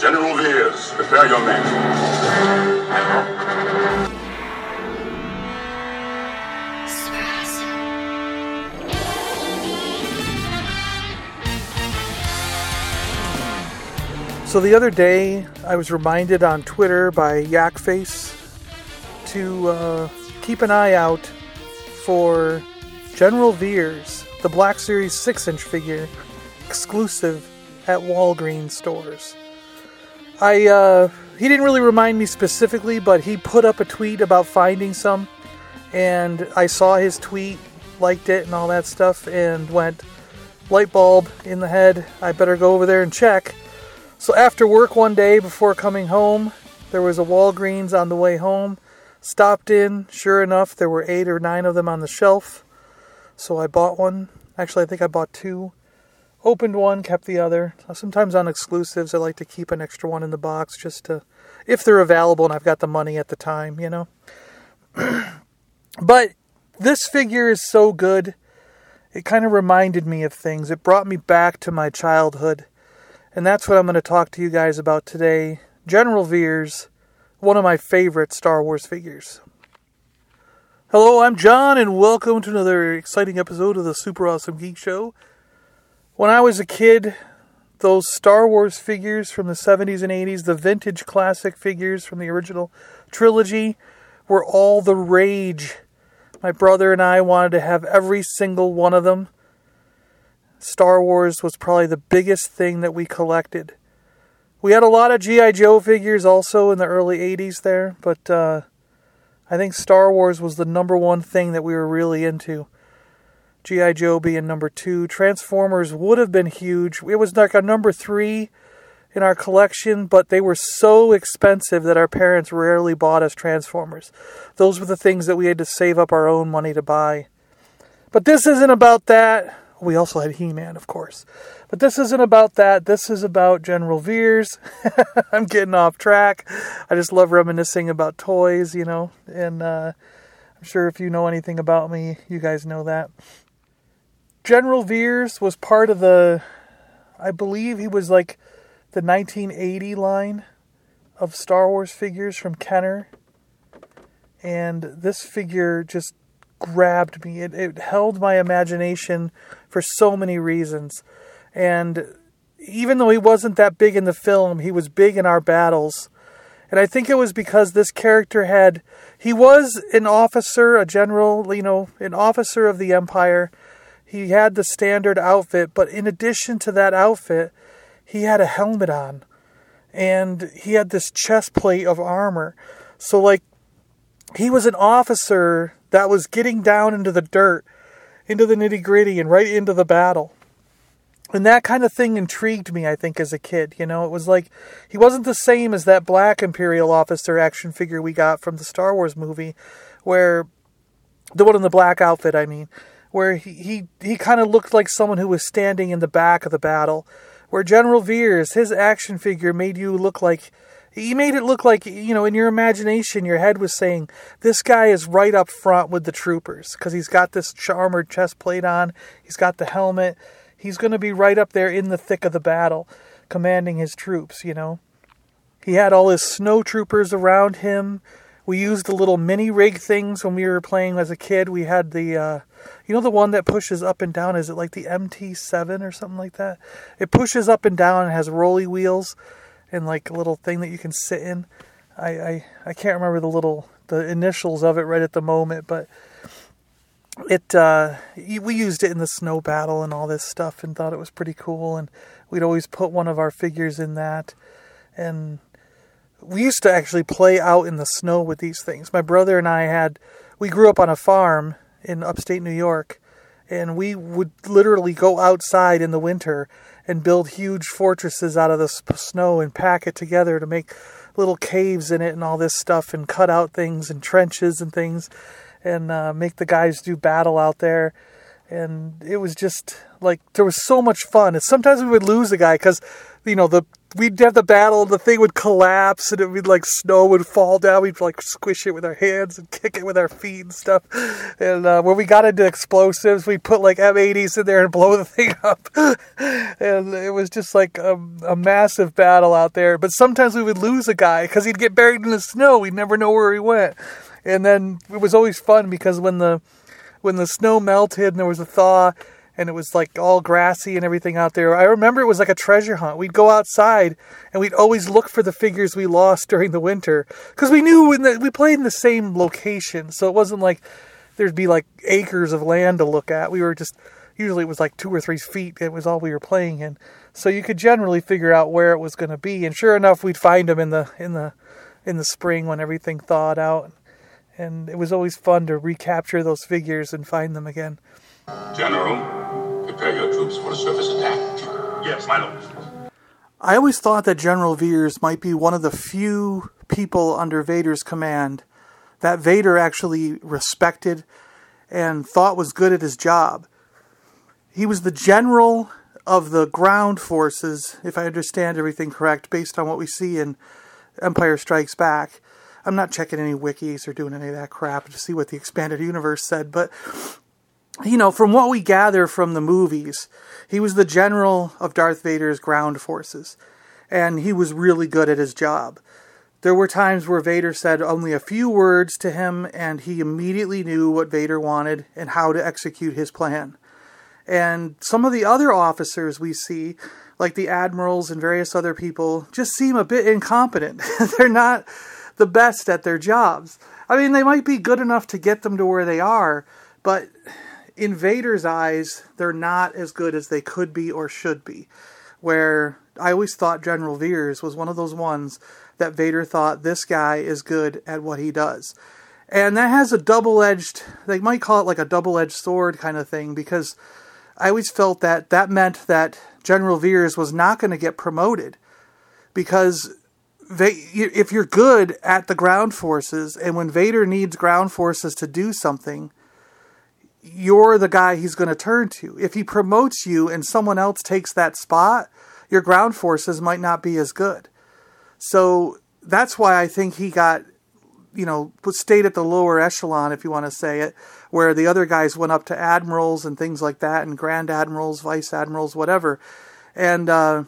General Veers, prepare your men. So the other day, I was reminded on Twitter by Yakface to uh, keep an eye out for General Veers, the Black Series 6 inch figure, exclusive at Walgreens stores. I uh, he didn't really remind me specifically, but he put up a tweet about finding some, and I saw his tweet, liked it, and all that stuff, and went light bulb in the head. I better go over there and check. So after work one day before coming home, there was a Walgreens on the way home. Stopped in, sure enough, there were eight or nine of them on the shelf. So I bought one. Actually, I think I bought two. Opened one, kept the other. Sometimes on exclusives, I like to keep an extra one in the box just to, if they're available and I've got the money at the time, you know. but this figure is so good. It kind of reminded me of things. It brought me back to my childhood and that's what I'm going to talk to you guys about today. General Veers, one of my favorite Star Wars figures. Hello, I'm John, and welcome to another exciting episode of the Super Awesome Geek Show. When I was a kid, those Star Wars figures from the 70s and 80s, the vintage classic figures from the original trilogy, were all the rage. My brother and I wanted to have every single one of them. Star Wars was probably the biggest thing that we collected. We had a lot of G.I. Joe figures also in the early 80s there, but uh, I think Star Wars was the number one thing that we were really into. G.I. Joe being number two. Transformers would have been huge. It was like a number three in our collection, but they were so expensive that our parents rarely bought us Transformers. Those were the things that we had to save up our own money to buy. But this isn't about that. We also had He Man, of course. But this isn't about that. This is about General Veers. I'm getting off track. I just love reminiscing about toys, you know. And uh, I'm sure if you know anything about me, you guys know that. General Veers was part of the, I believe he was like the 1980 line of Star Wars figures from Kenner. And this figure just grabbed me. It, it held my imagination for so many reasons. And even though he wasn't that big in the film, he was big in our battles. And I think it was because this character had, he was an officer, a general, you know, an officer of the Empire. He had the standard outfit, but in addition to that outfit, he had a helmet on. And he had this chest plate of armor. So, like, he was an officer that was getting down into the dirt, into the nitty gritty, and right into the battle. And that kind of thing intrigued me, I think, as a kid. You know, it was like he wasn't the same as that black Imperial officer action figure we got from the Star Wars movie, where the one in the black outfit, I mean, where he he, he kind of looked like someone who was standing in the back of the battle. Where General Veers, his action figure made you look like he made it look like, you know, in your imagination, your head was saying, this guy is right up front with the troopers because he's got this armored chest plate on, he's got the helmet, he's going to be right up there in the thick of the battle, commanding his troops, you know. He had all his snow troopers around him. We used the little mini rig things when we were playing as a kid. We had the, uh, you know, the one that pushes up and down. Is it like the MT7 or something like that? It pushes up and down and has rolly wheels and like a little thing that you can sit in. I, I, I can't remember the little the initials of it right at the moment, but it uh, we used it in the snow battle and all this stuff and thought it was pretty cool and we'd always put one of our figures in that and we used to actually play out in the snow with these things. My brother and I had we grew up on a farm in upstate New York and we would literally go outside in the winter and build huge fortresses out of the snow and pack it together to make little caves in it and all this stuff and cut out things and trenches and things and uh, make the guys do battle out there and it was just like there was so much fun and sometimes we would lose a guy because you know the we'd have the battle, and the thing would collapse, and it would like snow would fall down. We'd like squish it with our hands and kick it with our feet and stuff. And uh, when we got into explosives, we put like M80s in there and blow the thing up. and it was just like a, a massive battle out there. But sometimes we would lose a guy because he'd get buried in the snow. We'd never know where he went. And then it was always fun because when the when the snow melted and there was a thaw and it was like all grassy and everything out there. I remember it was like a treasure hunt. We'd go outside and we'd always look for the figures we lost during the winter because we knew the, we played in the same location, so it wasn't like there'd be like acres of land to look at. We were just usually it was like two or three feet. It was all we were playing in, so you could generally figure out where it was going to be. And sure enough, we'd find them in the in the in the spring when everything thawed out. And it was always fun to recapture those figures and find them again. General, prepare your troops for a surface attack. Yes, my lord. I always thought that General Veers might be one of the few people under Vader's command that Vader actually respected and thought was good at his job. He was the general of the ground forces, if I understand everything correct, based on what we see in Empire Strikes Back. I'm not checking any wikis or doing any of that crap to see what the expanded universe said, but you know, from what we gather from the movies, he was the general of Darth Vader's ground forces, and he was really good at his job. There were times where Vader said only a few words to him, and he immediately knew what Vader wanted and how to execute his plan. And some of the other officers we see, like the admirals and various other people, just seem a bit incompetent. They're not the best at their jobs. I mean, they might be good enough to get them to where they are, but in Vader's eyes, they're not as good as they could be or should be. Where I always thought General Veers was one of those ones that Vader thought this guy is good at what he does. And that has a double edged, they might call it like a double edged sword kind of thing, because I always felt that that meant that General Veers was not going to get promoted. Because if you're good at the ground forces, and when Vader needs ground forces to do something, you're the guy he's going to turn to. If he promotes you and someone else takes that spot, your ground forces might not be as good. So that's why I think he got, you know, stayed at the lower echelon, if you want to say it, where the other guys went up to admirals and things like that, and grand admirals, vice admirals, whatever, and uh,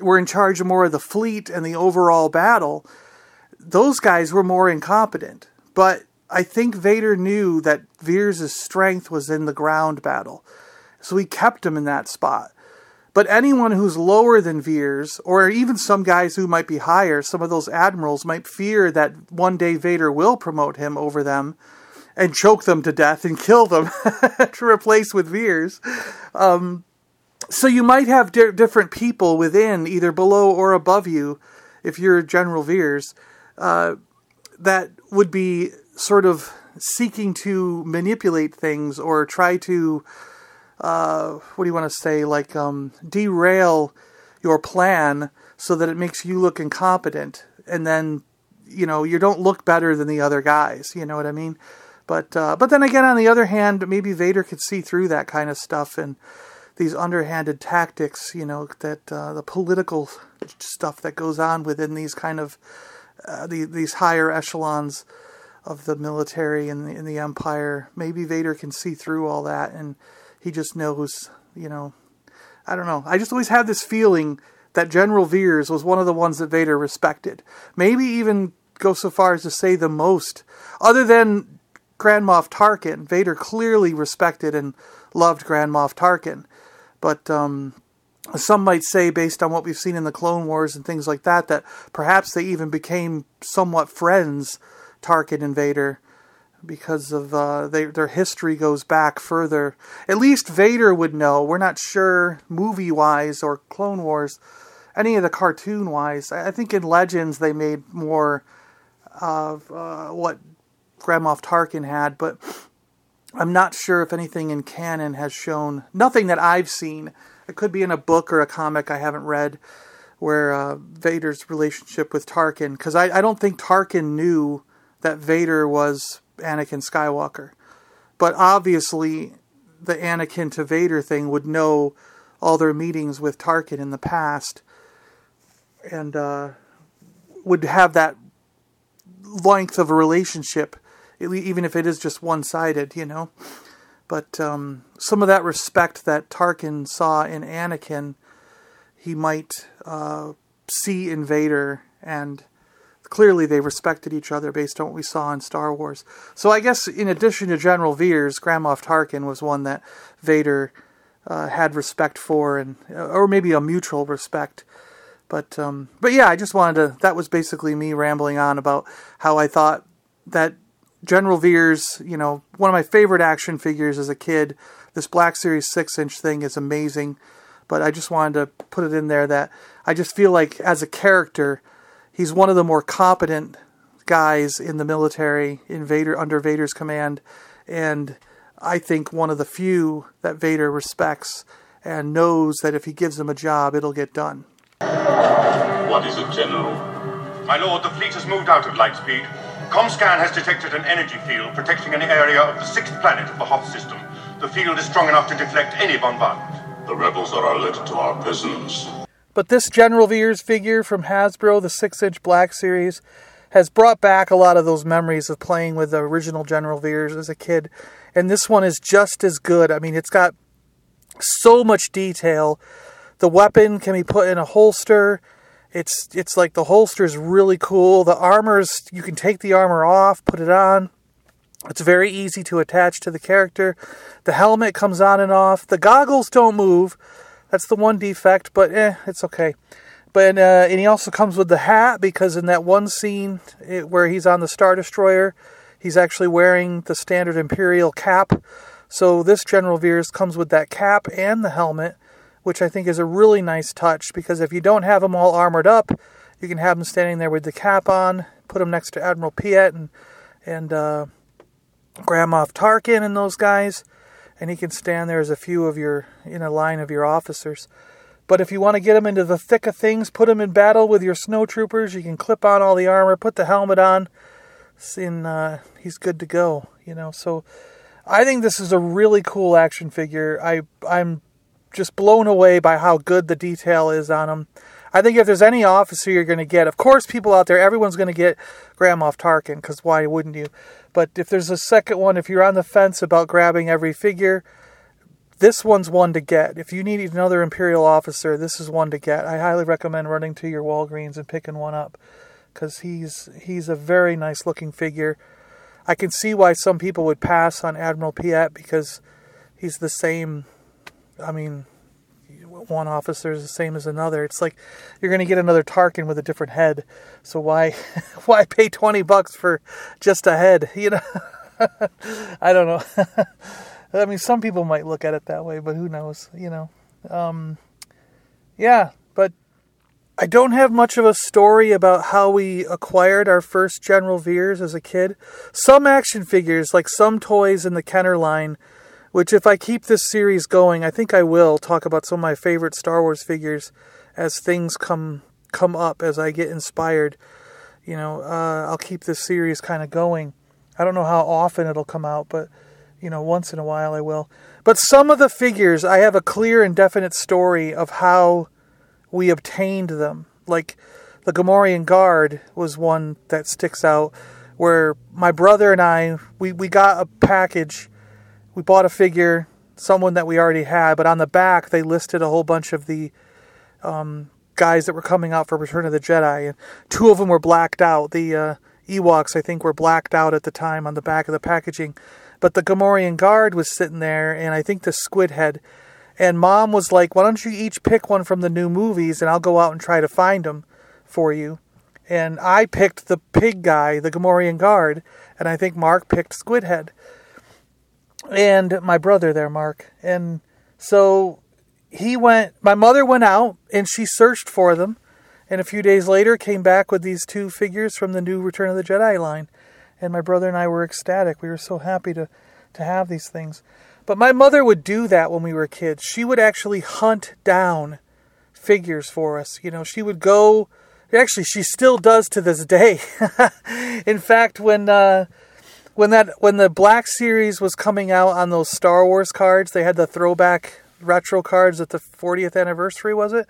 were in charge of more of the fleet and the overall battle. Those guys were more incompetent, but I think Vader knew that Veers' strength was in the ground battle, so he kept him in that spot. But anyone who's lower than Veers, or even some guys who might be higher, some of those admirals might fear that one day Vader will promote him over them and choke them to death and kill them to replace with Veers. Um, so you might have di- different people within, either below or above you, if you're General Veers, uh, that would be sort of seeking to manipulate things or try to uh, what do you want to say like um, derail your plan so that it makes you look incompetent. And then you know you don't look better than the other guys you know what i mean? But uh, but then again on the other hand maybe vader could see through that kind of stuff and these underhanded tactics you know that uh, the political stuff that goes on within these kind of uh, the, these higher echelons of the military and the, in the empire. Maybe Vader can see through all that, and he just knows, you know. I don't know. I just always had this feeling that General Veers was one of the ones that Vader respected. Maybe even go so far as to say the most, other than Grand Moff Tarkin. Vader clearly respected and loved Grand Moff Tarkin, but um, some might say, based on what we've seen in the Clone Wars and things like that, that perhaps they even became somewhat friends Tarkin and Vader because of uh, they, their history goes back further. At least Vader would know. We're not sure movie wise or Clone Wars, any of the cartoon wise. I think in Legends they made more of uh, what Grand Moff Tarkin had, but I'm not sure if anything in canon has shown nothing that I've seen. It could be in a book or a comic I haven't read where uh, Vader's relationship with Tarkin, because I, I don't think Tarkin knew that Vader was Anakin Skywalker. But obviously, the Anakin to Vader thing would know all their meetings with Tarkin in the past. and uh, would have that length of a relationship, even if it is just one sided, you know. But um, some of that respect that Tarkin saw in Anakin, he might uh, see in Vader, and clearly they respected each other based on what we saw in Star Wars. So I guess in addition to General Veers, Grand Moff Tarkin was one that Vader uh, had respect for, and or maybe a mutual respect. But um, but yeah, I just wanted to. That was basically me rambling on about how I thought that General Veers, you know, one of my favorite action figures as a kid. This Black Series six inch thing is amazing, but I just wanted to put it in there that I just feel like as a character, he's one of the more competent guys in the military in Vader under Vader's command, and I think one of the few that Vader respects and knows that if he gives him a job, it'll get done. What is it, General? My lord, the fleet has moved out of Lightspeed. Comscan has detected an energy field protecting an area of the sixth planet of the Hoth system. The field is strong enough to deflect any bombardment. The rebels are alerted to our presence. But this General Veers figure from Hasbro, the 6 inch Black Series, has brought back a lot of those memories of playing with the original General Veers as a kid. And this one is just as good. I mean, it's got so much detail. The weapon can be put in a holster. It's it's like the holster is really cool. The armor's you can take the armor off, put it on. It's very easy to attach to the character. The helmet comes on and off. The goggles don't move. That's the one defect, but eh, it's okay. But uh, and he also comes with the hat because in that one scene it, where he's on the Star Destroyer, he's actually wearing the standard Imperial cap. So this General Veers comes with that cap and the helmet which I think is a really nice touch because if you don't have them all armored up, you can have them standing there with the cap on, put them next to Admiral Piet and and uh, Grand Moff Tarkin and those guys, and he can stand there as a few of your in a line of your officers. But if you want to get him into the thick of things, put him in battle with your snowtroopers. You can clip on all the armor, put the helmet on, and uh, he's good to go. You know, so I think this is a really cool action figure. I I'm just blown away by how good the detail is on him. I think if there's any officer you're going to get, of course, people out there, everyone's going to get Grand Moff Tarkin, because why wouldn't you? But if there's a second one, if you're on the fence about grabbing every figure, this one's one to get. If you need another Imperial officer, this is one to get. I highly recommend running to your Walgreens and picking one up, because he's he's a very nice looking figure. I can see why some people would pass on Admiral Piet because he's the same I mean, one officer is the same as another. It's like you're going to get another Tarkin with a different head. So why why pay 20 bucks for just a head, you know? I don't know. I mean, some people might look at it that way, but who knows, you know. Um, yeah, but I don't have much of a story about how we acquired our first General Veers as a kid. Some action figures, like some toys in the Kenner line, which, if I keep this series going, I think I will talk about some of my favorite Star Wars figures as things come come up as I get inspired. You know, uh, I'll keep this series kind of going. I don't know how often it'll come out, but you know, once in a while I will. But some of the figures, I have a clear and definite story of how we obtained them. Like the Gamorrean Guard was one that sticks out, where my brother and I we, we got a package we bought a figure, someone that we already had, but on the back they listed a whole bunch of the um, guys that were coming out for Return of the Jedi, and two of them were blacked out. The uh, Ewoks, I think, were blacked out at the time on the back of the packaging, but the Gamorrean Guard was sitting there, and I think the Squid Head. And Mom was like, "Why don't you each pick one from the new movies, and I'll go out and try to find them for you." And I picked the pig guy, the Gamorrean Guard, and I think Mark picked Squid Head and my brother there, Mark. And so he went, my mother went out and she searched for them. And a few days later came back with these two figures from the new Return of the Jedi line. And my brother and I were ecstatic. We were so happy to, to have these things. But my mother would do that when we were kids. She would actually hunt down figures for us. You know, she would go. Actually, she still does to this day. In fact, when uh, when that when the Black Series was coming out on those Star Wars cards, they had the throwback retro cards at the 40th anniversary, was it?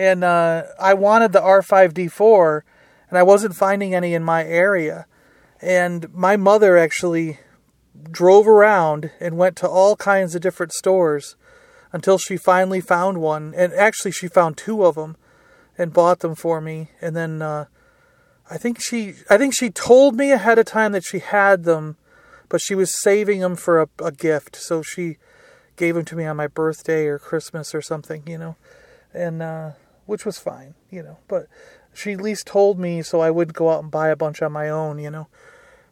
and uh, I wanted the R5D4, and I wasn't finding any in my area. And my mother actually drove around and went to all kinds of different stores until she finally found one. And actually, she found two of them and bought them for me. And then uh, I think she I think she told me ahead of time that she had them, but she was saving them for a, a gift. So she gave them to me on my birthday or Christmas or something, you know, and uh, which was fine, you know. But she at least told me so I wouldn't go out and buy a bunch on my own, you know.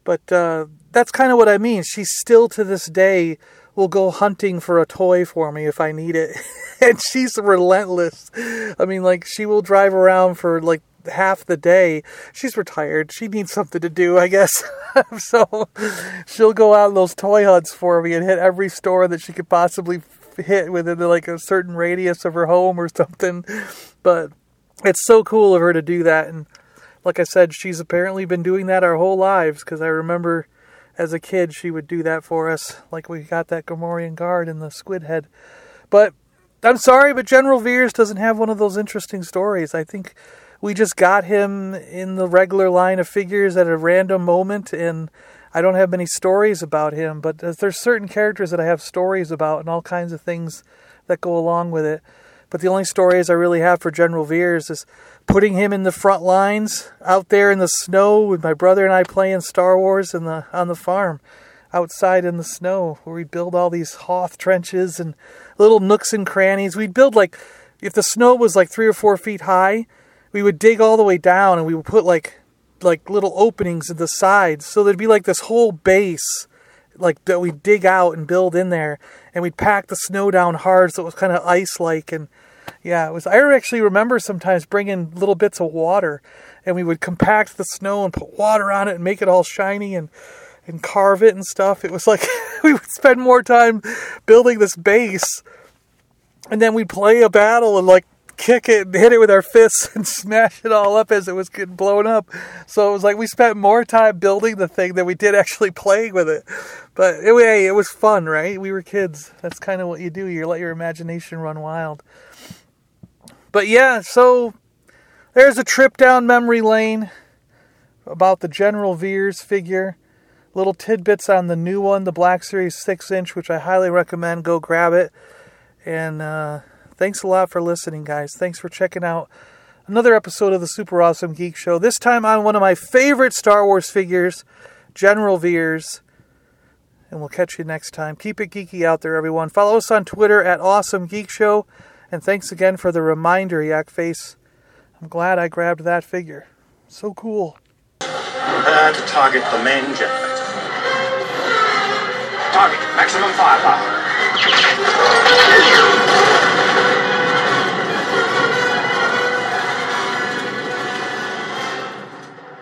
But uh, that's kind of what I mean. She still to this day will go hunting for a toy for me if I need it. and she's relentless. I mean, like, she will drive around for like half the day. She's retired. She needs something to do, I guess. so she'll go out in those toy hunts for me and hit every store that she could possibly hit within like a certain radius of her home or something. But it's so cool of her to do that. And like I said, she's apparently been doing that our whole lives because I remember as a kid she would do that for us. Like we got that Gamorrean guard and the squid head. But I'm sorry, but General Veers doesn't have one of those interesting stories. I think we just got him in the regular line of figures at a random moment, and I don't have many stories about him. But there's certain characters that I have stories about, and all kinds of things that go along with it. But the only stories I really have for General Veers is putting him in the front lines out there in the snow with my brother and I playing Star Wars in the on the farm outside in the snow where we build all these Hoth trenches and little nooks and crannies. We'd build like if the snow was like three or four feet high, we would dig all the way down and we would put like like little openings in the sides. So there'd be like this whole base like that we dig out and build in there. And we'd pack the snow down hard so it was kind of ice like and yeah it was i actually remember sometimes bringing little bits of water. And we would compact the snow and put water on it and make it all shiny and and carve it and stuff. It was like we would spend more time building this base. And then we'd play a battle and like kick it and hit it with our fists and smash it all up as it was getting blown up. So it was like we spent more time building the thing than we did actually playing with it. But anyway, it was fun, right? We were kids. That's kind of what you do. You let your imagination run wild. But yeah, so there's a trip down memory lane about the General Veers figure. Little tidbits on the new one, the Black Series 6 inch, which I highly recommend. Go grab it. And, uh, Thanks a lot for listening, guys. Thanks for checking out another episode of the Super Awesome Geek Show. This time on one of my favorite Star Wars figures, General Veers. And we'll catch you next time. Keep it geeky out there, everyone. Follow us on Twitter at Awesome Geek Show. And thanks again for the reminder, Yak Face. I'm glad I grabbed that figure. So cool. Prepare to target the main jet. Target maximum firepower.